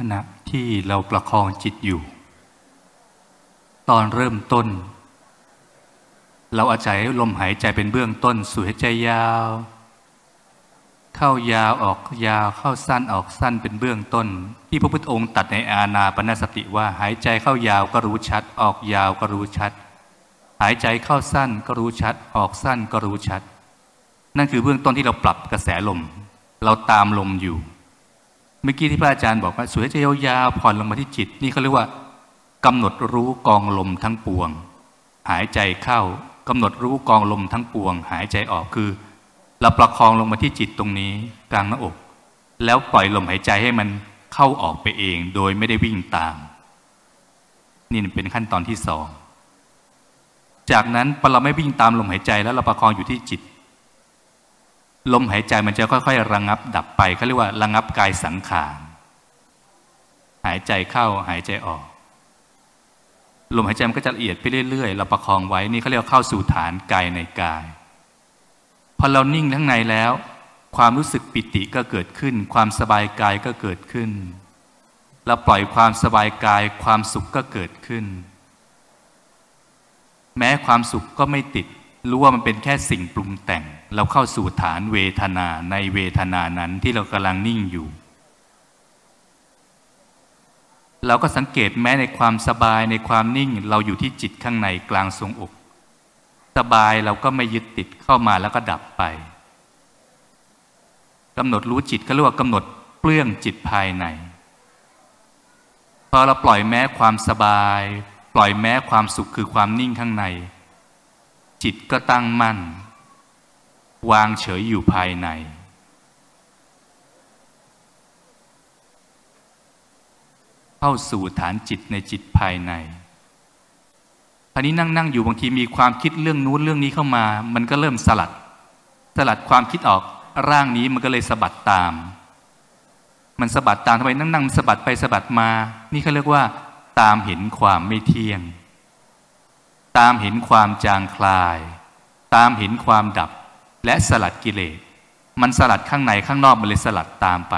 ขณะที่เราประคองจิตอยู่ ตอนเริ่มต้น เราอาศัยลมหายใจเป็นเบื้องต้นสูดหายใจยาว เข้ายาวออกยาวเข้าสั้นออกสั้นเป็นเบื้องต้น ที่พระพุทธองค์ตัดในอาณาปณสติว่าหายใจเข้ายาวก็รู้ชัด ออกยาวก็รู้ชัด หายใจเข้าสั้นก็รู้ชัด ออกสั้นก็รู้ชัด นั่นคือเบื้องต้นที่เราปรับกระแสลม เราตามลมอยู่ มื่อกี้ที่พระอาจารย์บอกว่าสูดหายใจยาวๆผ่อนลงมาที่จิต นี่เขาเรียกว่ากำหนดรู้กองลมทั้งปวง หายใจเข้ากำหนดรู้กองลมทั้งปวง หายใจออกคือเราประคองลงมาที่จิตตรงนี้กลางหน้าอก แล้วปล่อยลมหายใจให้มันเข้าออกไปเอง โดยไม่ได้วิ่งตาม นี่เป็นขั้นตอนที่สองจากนั้นพอเราไม่วิ่งตามลมหายใจแล้วเราประคองอยู่ที่จิต ลมหายใจมันจะค่อยๆระงงับดับไปเขาเรียกว่าระงงับกายสังขารหายใจเข้าหายใจออก ลมหายใจมันก็จะละเอียดไปเรื่อยๆเราประคองไว้นี่เขาเรียกว่าเข้าสู่ฐานกายในกายพอเรานิ่งทั้งในแล้ว ความรู้สึกปิติก็เกิดขึ้น ความสบายกายก็เกิดขึ้น เราปล่อยความสบายกายความสุขก็เกิดขึ้น แม้ความสุขก็ไม่ติด รู้ว่ามันเป็นแค่สิ่งปรุงแต่ง เราเข้าสู่ฐานเวทนาในเวทนานั้นที่เรากำลังนิ่งอยู่ เราก็สังเกตแม้ในความสบายในความนิ่งเราอยู่ที่จิตข้างในกลางทรงอก สบายเราก็ไม่ยึดติดเข้ามาแล้วก็ดับไปกำหนดรู้จิตก็เรียกว่ากำหนดเปลื้องจิตภายในพอเราปล่อยแม้ความสบาย ปล่อยแม้ความสุขคือความนิ่งข้างใน จิตก็ตั้งมั่น วางเฉยอยู่ภายใน เข้าสู่ฐานจิตในจิตภายในครานี้นั่งนั่งอยู่บางทีมีความคิดเรื่องนู้นเรื่องนี้เข้ามา มันก็เริ่มสลัด สลัดความคิดออกร่างนี้มันก็เลยสะบัดตาม มันสะบัดตามทำไมนั่งนั่งสะบัดไปสะบัดมา นี่เขาเรียกว่า ตามเห็นความไม่เที่ยง ตามเห็นความจางคลาย ตามเห็นความดับและสลัดกิเลส มันสลัดข้างในข้างนอกมันเลยสลัดตามไป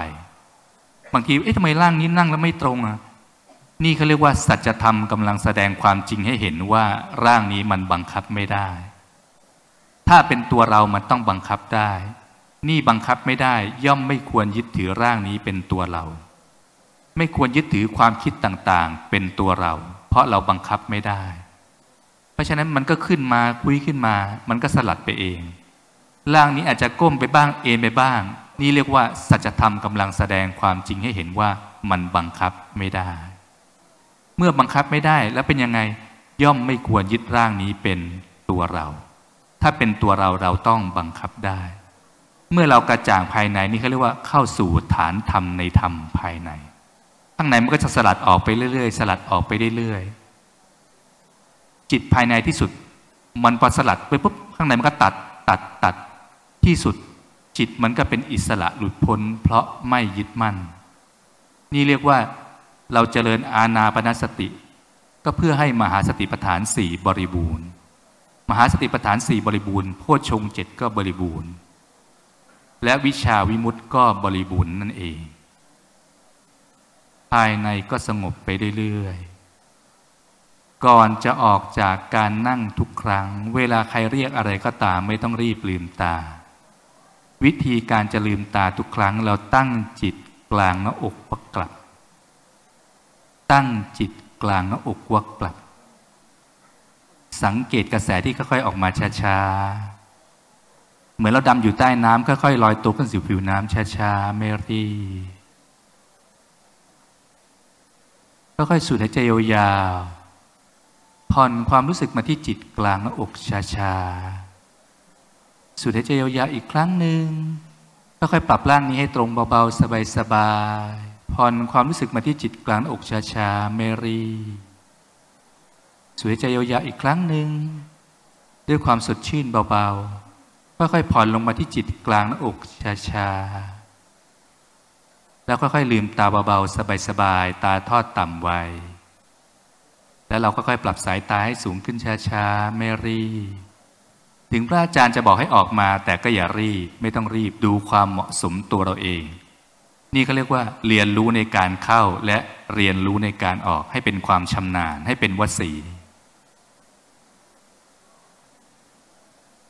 บางทีเอ๊ะทำไมร่างนี้นั่งแล้วไม่ตรงอะนี่เขาเรียกว่าสัจธรรมกำลังแสดงความจริงให้เห็นว่าร่างนี้มันบังคับไม่ได้ ถ้าเป็นตัวเรามันต้องบังคับได้ นี่บังคับไม่ได้ย่อมไม่ควรยึดถือร่างนี้เป็นตัวเรา ไม่ควรยึดถือความคิดต่างๆ เป็นตัวเรา เพราะเราบังคับไม่ได้ะฉะนั้นมันก็ขึ้นมาคุยขึ้นมา มันก็สลัดไปเอง ร่างนี้อาจจะก้มไปบ้างเอ็นไปบ้าง นี่เรียกว่าสัจธรรมกำลังแสดงความจริงให้เห็นว่ามันบังคับไม่ได้ เมื่อบังคับไม่ได้แล้วเป็นยังไงย่อมไม่ควรยึดร่างนี้เป็นตัวเรา ถ้าเป็นตัวเราเราต้องบังคับได้ เมื่อเรากระจ่างภายในนี่เขาเรียกว่าเข้าสู่ฐานธรรมในธรรมภายใน ข้างในมันก็จะสลัดออกไปเรื่อยๆ สลัดออกไปเรื่อยๆ จิตภายในที่สุด มันพอสลัดไปปุ๊บข้างในมันก็ตัดตัดตัดที่สุด จิตมันก็เป็นอิสระหลุดพ้น เพราะไม่ยึดมั่น นี่เรียกว่าเราเจริญอาณาปณสติ ก็เพื่อให้มหาสติปัฏฐานสี่บริบูรณ์ มหาสติปัฏฐานสี่บริบูรณ์โพชฌงเจ็ดก็บริบูรณ์ และวิชาวิมุตติก็บริบูรณ์นั่นเอง ภายในก็สงบไปเรื่อยๆ ก่อนจะออกจากการนั่งทุกครั้ง เวลาใครเรียกอะไรก็ตามไม่ต้องรีบลืมตา วิธีการจะลืมตาทุกครั้งเราตั้งจิตกลางหน้าอกประกลับ ตั้งจิตกลางหน้าอกวักกลับ สังเกตกระแสที่ค่อยๆออกมาช้าๆ เหมือนเราดำอยู่ใต้น้ำค่อยๆลอยตัวขึ้นสู่ผิวน้ำช้าๆไม่รีค่อยๆสูดหายใจยาวๆ ผ่อนความรู้สึกมาที่จิตกลางหน้าอกช้าๆ สูดหายใจยาวๆอีกครั้งหนึ่งค่อยๆปรับร่างนี้ให้ตรงเบาๆ สบายๆ ผ่อนความรู้สึกมาที่จิตกลางอกชาๆ เมรีสวยใจยาวๆอีกครั้งหนึ่งด้วยความสดชื่นเบาๆ ค่อยๆผ่อนลงมาที่จิตกลางหน้าอกชาๆ แล้วค่อยๆลืมตาเบาๆ สบายๆ ตาทอดต่ำไว แล้วเราค่อยๆปรับสายตาให้สูงขึ้นช้าๆเมรีถึงพระอาจารย์จะบอกให้ออกมา แต่ก็อย่ารีบ ไม่ต้องรีบดูความเหมาะสมตัวเราเอง นี่เขาเรียกว่าเรียนรู้ในการเข้าและเรียนรู้ในการออกให้เป็นความชำนาญให้เป็นวสี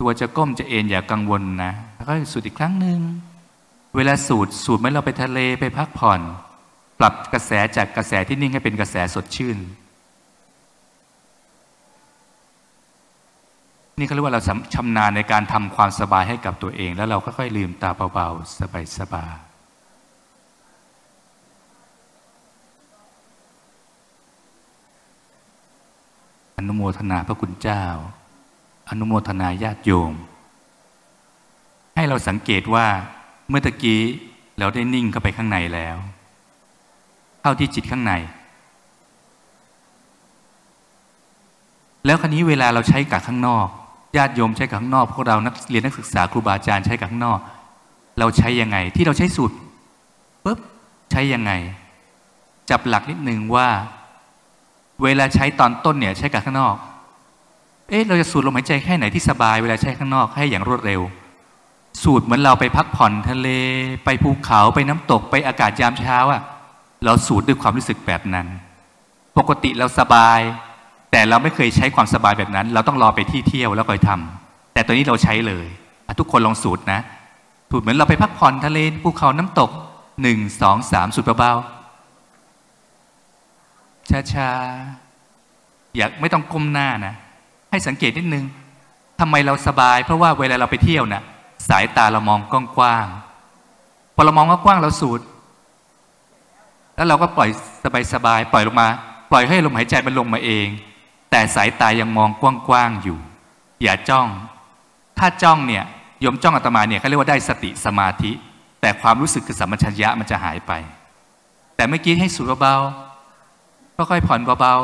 ตัวจะก้มจะเอ็นอย่ากังวลนะแล้วก็สูดอีกครั้งหนึ่ง เวลาสูดสูดเมื่อเราไปทะเลไปพักผ่อน ปรับกระแสจากกระแสที่นิ่งให้เป็นกระแสสดชื่น นี่เขาเรียกว่าเราชำนาญในการทำความสบายให้กับตัวเอง แล้วเราค่อยๆลืมตาเบาๆ สบายๆอนุโมทนาพระคุณเจ้า อนุโมทนาญาติโยม ให้เราสังเกตว่าเมื่อตะกี้เราได้นิ่งเข้าไปข้างในแล้ว เข้าที่จิตข้างใน แล้วครนี้เวลาเราใช้กับข้างนอก ญาติโยมใช้กับข้างนอกพวกเรานักเรียนนักศึกษาครูบาอาจารย์ใช้กับข้างนอก เราใช้ยังไง ที่เราใช้สูตรปุ๊บใช้ยังไง จับหลักนิดนึงว่า เวลาใช้ตอนต้นเนี่ยใช้กับข้างนอก เอ๊ะเราจะสูดลมหายใจแค่ไหนที่สบายเวลาใช้ข้างนอกให้อย่างรวดเร็ว สูดเหมือนเราไปพักผ่อนทะเล ไปภูเขาไปน้ำตกไปอากาศยามเช้าอะเราสูดด้วยความรู้สึกแบบนั้น ปกติเราสบาย แต่เราไม่เคยใช้ความสบายแบบนั้น เราต้องรอไปที่เที่ยวแล้วค่อยทำแต่ตัวนี้เราใช้เลยทุกคนลองสูดนะสูดเหมือนเราไปพักผ่อนทะเลภูเขาน้ำตกหนึ่งสองสามสูดเบาๆช้าๆอยากไม่ต้องก้มหน้านะ ให้สังเกตนิดนึงทำไมเราสบาย เพราะว่าเวลาเราไปเที่ยวนะ่ะ สายตาเรามองกว้างๆพอเรามองกว้างเราสูดแล้วเราก็ปล่อยสบายๆปล่อยลงมา ปล่อยให้ลมหายใจมันลงมาเอง แต่สายตายังมองกว้างๆอยู่ อย่าจ้อง ถ้าจ้องเนี่ยยมจ้องอาตมาเนี่ยเขาเรียกว่าได้สติสมาธิ แต่ความรู้สึกคือสัมปชัญญะมันจะหายไป แต่เมื่อกี้ให้สูดเบาๆค่อยๆผ่อนเบา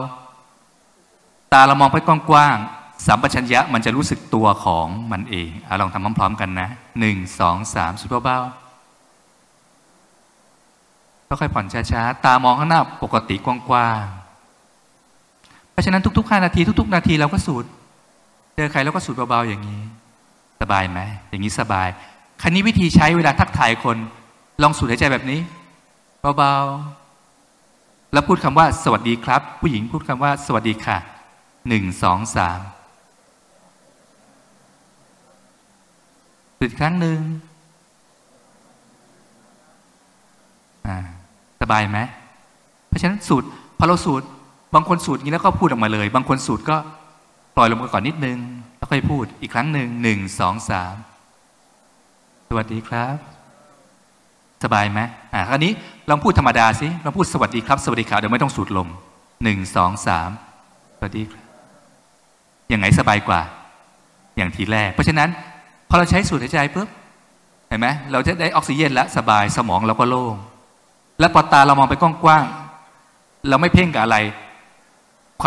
ๆตาเรามองไปกว้างๆสัมปชัญญะมันจะรู้สึกตัวของมันเองอลองทำพร้อมๆกันนะหนึ่งสองสามสุดเบาๆค่อยๆผ่อนช้าๆ ตามองข้างหน้าปกติกว้างๆ เพราะฉะนั้นทุกๆห้านาทีทุก ๆ นาทีเราก็สูดเจอใครเราก็สูดเบาๆอย่างนี้ สบายไหมอย่างนี้สบายคันนี้วิธีใช้เวลาทักทายคน ลองสูดหายใจแบบนี้เบาๆแล้วพูดคำว่า สวัสดีครับ ผู้หญิงพูดคำว่า สวัสดีค่ะหนึ่งสองสามสุดครั้งหนึ่งสบายไหมเพราะฉะนั้นสูตรพอเราสูตร บางคนสูตรนี้แล้วก็พูดออกมาเลย บางคนสูตรก็ปล่อยลมก่อนนิดนึง แล้วค่อยพูดอีกครั้งหนึ่งหนึ่งสองสามสวัสดีครับ สบายไหมอ่าคราวนี้ลองพูดธรรมดาสิลองพูดสวัสดีครับ สวัสดีครับเดี๋ยวไม่ต้องสูดลมหนึ่งสองสามสวัสดีครับอย่างไงสบายกว่า อย่างทีแรก เพราะฉะนั้นพอเราใช้สูดหายใจปุ๊บเห็นไหมเราจะได้ออกซิเจนแล้วสบายสมองเราก็โล่งแล้วพอตาเรามองไปกว้างๆเราไม่เพ่งกับอะไร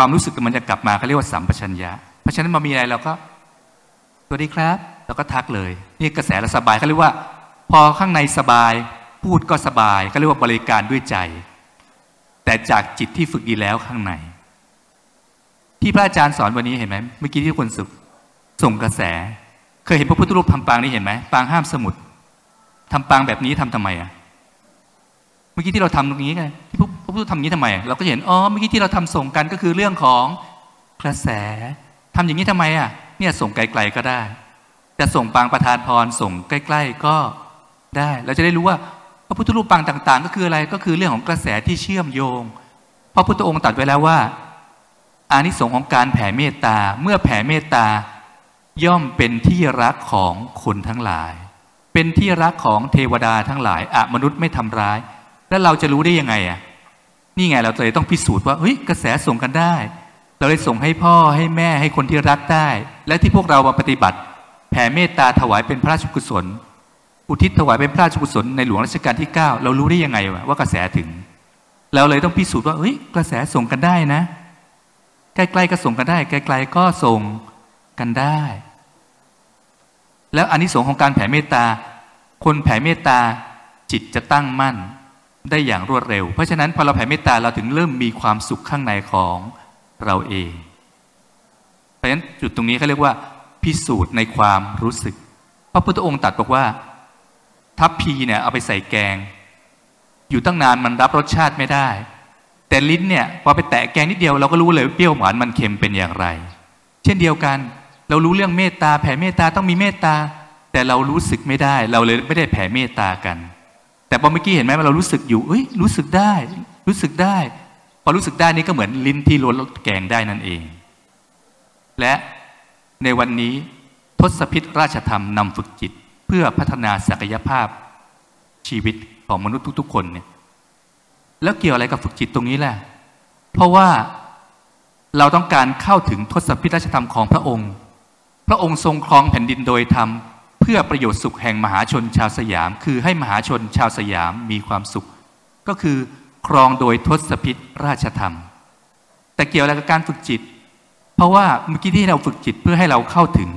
ความรู้สึกมันจะกลับมาเขาเรียกว่าสัมปชัญญะ เพราะฉะนั้นมามีอะไรเราก็สวัสดีครับเราก็ทักเลย นี่กระแสเราสบายเขาเรียกว่า พอข้างในสบาย พูดก็สบายก็เรียกว่าบริการด้วยใจ แต่จากจิตที่ฝึกดีแล้วข้างใน ที่พระอาจารย์สอนวันนี้เห็นไหมเมื่อกี้ที่คนสุขส่งกระแส เคยเห็นพระพุทธรูปทำปางนี้เห็นไหมปางห้ามสมุดทำปางแบบนี้ทำทำไมอะเมื่อกี้ที่เราทำตรงนี้ไงที่พ ระพุทธทำนี้ทำไม เราก็เห็น อ๋อ เมื่อกี้ที่เราทำส่งกันก็คือเรื่องของกระแสทำอย่างนี้ทำไมอะ เนี่ยส่งไกลๆก็ได้จะส่งปางประธานพรส่งใกล้ๆก็ได้ เราจะได้รู้ว่าพระพุทธรูปปางต่างๆ ก็คืออะไร ก็คือเรื่องของกระแสที่เชื่อมโยง พระพุทธองค์ตรัสไว้แล้วว่า อานิสงส์ของการแผ่เมตตา เมื่อแผ่เมตตา ย่อมเป็นที่รักของคนทั้งหลาย เป็นที่รักของเทวดาทั้งหลายอะมนุษย์ไม่ทำร้าย แล้วเราจะรู้ได้ยังไงอะ นี่ไงเราเลยต้องพิสูจน์ว่าเฮ้ยกระแสส่งกันได้ เราเลยส่งให้พ่อให้แม่ให้คนที่รักได้ และที่พวกเรามาปฏิบัติ แผ่เมตตาถวายเป็นพระราชกุศล อุทิศถวายเป็นพระราชกุศลในหลวงรัชกาลที่ 9 เรารู้ได้ยังไงว่ากระแสถึง เราเลยต้องพิสูจน์ว่าเฮ้ยกระแสส่งกันได้นะใกล้ๆก็ส่งกันได้ไกลๆก็ส่งกันได้ แล้วอนนิสงส์ของการแผ่เมตตา คนแผ่เมตตาจิตจะตั้งมั่น ได้อย่างรวดเร็ว เพราะฉะนั้นพอเราแผ่เมตตาเราถึงเริ่มมีความสุขข้างในของเราเอง เพราะฉะนั้นจุดตรงนี้เขาเรียกว่า พิสูจน์ในความรู้สึก พระพุทธองค์ตรัสบอกว่า ทัพพีเนี่ยเอาไปใส่แกง อยู่ตั้งนานมันรับรสชาติไม่ได้ แต่ลิ้นเนี่ยพอไปแตะแกงนิดเดียวเราก็รู้เลยเปรี้ยวหวานมันเค็มเป็นอย่างไร เช่นเดียวกัน เรารู้เรื่องเมตตาแผ่เมตตาต้องมีเมตตาแต่เรารู้สึกไม่ได้ เราเลยไม่ได้แผ่เมตตากัน แต่พอเมื่อกี้เห็นไหมว่าเรารู้สึกอยู่เอ้ยรู้สึกได้ รู้สึกได้ พอรู้สึกได้นี่ก็เหมือนลิ้นที่ล้วนรสแกงได้นั่นเอง และในวันนี้ทศพิษราชธรรมนำฝึกจิต เพื่อพัฒนาศักยภาพชีวิตของมนุษย์ทุก ๆ คนเนี่ยแล้วเกี่ยวอะไรกับฝึกจิตตรงนี้แหละ เพราะว่าเราต้องการเข้าถึงทศพิธราชธรรมของพระองค์ พระองค์ทรงครองแผ่นดินโดยธรรม พื่อประโยชน์สุขแห่งมหาชนชาวสยาม คือให้มหาชนชาวสยามมีความสุข ก็คือครองโดยทศพิธราชธรรม แต่เกี่ยวอะไรกับการฝึกจิต เพราะว่าเมื่อกี้ที่เราฝึกจิตเพื่อให้เราเข้าถึง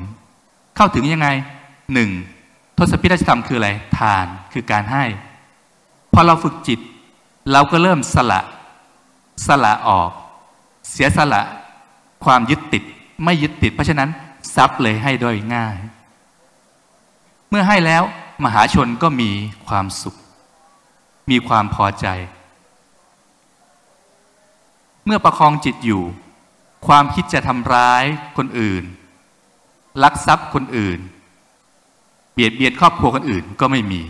เข้าถึงยังไงหนึ่งทศพิธราชธรรมคืออะไรทานคือการให้ พอเราฝึกจิต เราก็เริ่มสละ สละออก เสียสละความยึดติด ไม่ยึดติด เพราะฉะนั้นซับเลยให้โดยง่าย เมื่อให้แล้วมหาชนก็มีความสุข มีความพอใจ เมื่อประคองจิตอยู่ ความคิดจะทำร้ายคนอื่น ลักทรัพย์คนอื่น เบียดเบียนครอบครัวคนอื่นก็ไม่มี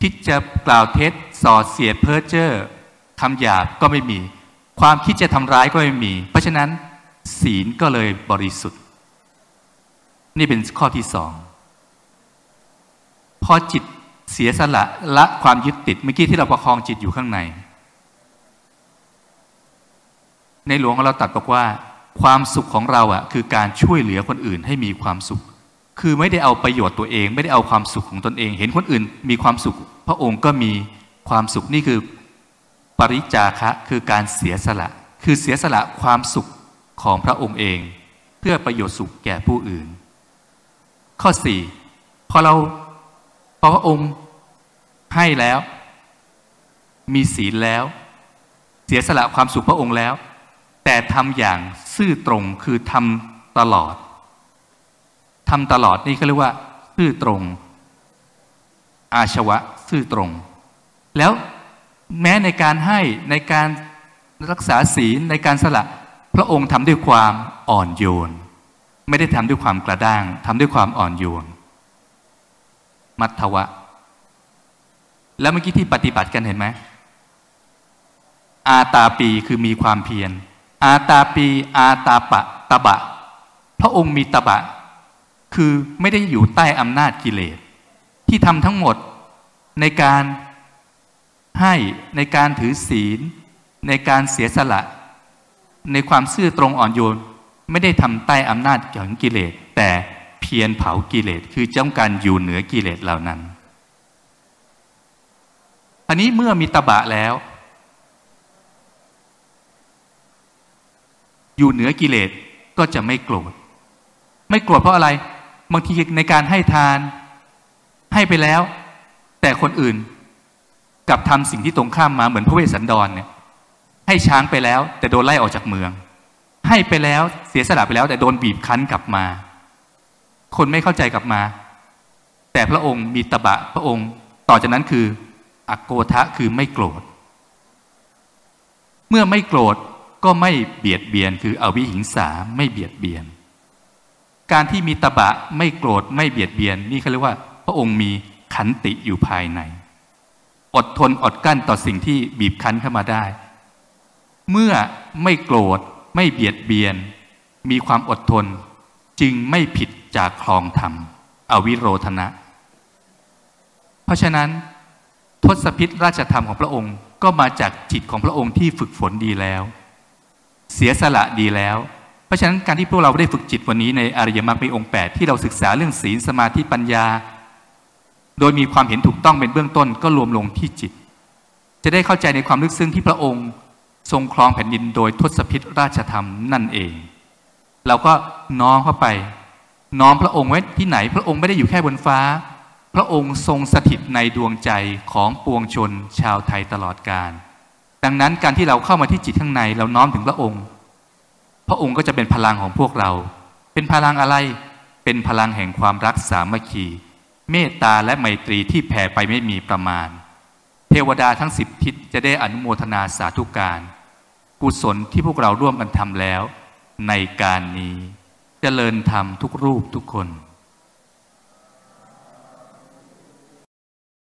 คิดจะกล่าวเท็จส่อเสียดเพ้อเจ้อคำหยาบก็ไม่มี ความคิดจะทำร้ายก็ไม่มี เพราะฉะนั้นศีลก็เลยบริสุทธิ์ นี่เป็นข้อที่สอง พอจิตเสียสละละความยึดติดเมื่อกี้ที่เราประคองจิตอยู่ข้างใน ในหลวงเราตัดบอกว่า ความสุขของเราอะคือการช่วยเหลือคนอื่นให้มีความสุข คือไม่ได้เอาประโยชน์ตัวเอง ไม่ได้เอาความสุขของตนเอง เห็นคนอื่นมีความสุข พระองค์ก็มีความสุขนี่คือปริจาคะคือการเสียสละ คือเสียสละความสุขของพระองค์เอง เพื่อประโยชน์สุขแก่ผู้อื่น ข้อสี่พอเรา พอพระองค์ให้แล้ว มีศีลแล้ว เสียสละความสุขพระองค์แล้ว แต่ทำอย่างซื่อตรงคือทำตลอดทำตลอดนี่เขาเรียกว่า ซื่อตรง อาชวะ ซื่อตรง แล้วแม้ในการให้ในการรักษาศีลในการสละ พระองค์ทำด้วยความอ่อนโยน ไม่ได้ทำด้วยความกระด้างทำด้วยความอ่อนโยน มัทวะ แล้วเมื่อกี้ที่ปฏิบัติกันเห็นไหมอาตาปีคือมีความเพียร อาตาปี อาตาปะตะบะ พระองค์มีตะบะ คือไม่ได้อยู่ใต้อำนาจกิเลส ที่ทำทั้งหมดในการให้ในการถือศีล ในการเสียสละ ในความซื่อตรงอ่อนโยน ไม่ได้ทำใต้อำนาจของกิเลส แต่ เพียรเผากิเลสคือจ้องการอยู่เหนือกิเลสเหล่านั้นอันนี้เมื่อมีตบะแล้ว อยู่เหนือกิเลสก็จะไม่โกรธไม่โกรธเพราะอะไร บางทีในการให้ทาน ให้ไปแล้ว แต่คนอื่นกลับทำสิ่งที่ตรงข้ามมาเหมือนพระเวสสันดรเนี่ย ให้ช้างไปแล้ว แต่โดนไล่ออกจากเมือง ให้ไปแล้วเสียสละไปแล้ว แต่โดนบีบคั้นกลับมา คนไม่เข้าใจกลับมา แต่พระองค์มีตบะพระองค์ ต่อจากนั้นคืออักโกทะคือไม่โกรธ เมื่อไม่โกรธก็ไม่เบียดเบียน คืออวิหิงสาไม่เบียดเบียน การที่มีตบะไม่โกรธไม่เบียดเบียน นี่เขาเรียกว่า พระองค์มีขันติอยู่ภายใน อดทนอดกั้นต่อสิ่งที่บีบคั้นเข้ามาได้ เมื่อไม่โกรธไม่เบียดเบียน มีความอดทน จึงไม่ผิดจากคลองธรรม อวิโรธนะ เพราะฉะนั้นทศพิษราชธรรมของพระองค์ก็มาจากจิตของพระองค์ที่ฝึกฝนดีแล้ว เสียสละดีแล้ว เพราะฉะนั้นการที่พวกเราได้ฝึกจิตวันนี้ในอริยมรรคมีองค์ 8 ที่เราศึกษาเรื่องศีลสมาธิปัญญา โดยมีความเห็นถูกต้องเป็นเบื้องต้นก็รวมลงที่จิต จะได้เข้าใจในความลึกซึ้งที่พระองค์ ทรงครองแผ่นดินโดยทศพิธราชธรรมนั่นเอง เราก็น้อมเข้าไป น้อมพระองค์ไว้ที่ไหน พระองค์ไม่ได้อยู่แค่บนฟ้า พระองค์ทรงสถิตในดวงใจของปวงชนชาวไทยตลอดกาลดังนั้นการที่เราเข้ามาที่จิตข้างในเราน้อมถึงพระองค์ พระองค์ก็จะเป็นพลังของพวกเรา เป็นพลังอะไร เป็นพลังแห่งความรักสามัคคี เมตตาและไมตรีที่แผ่ไปไม่มีประมาณ เทวดาทั้งสิบทิศจะได้อนุโมทนาสาธุการ กุศลที่พวกเราร่วมกันทำแล้ว ในการนี้จเจริญธรรมทุกรูปทุกคน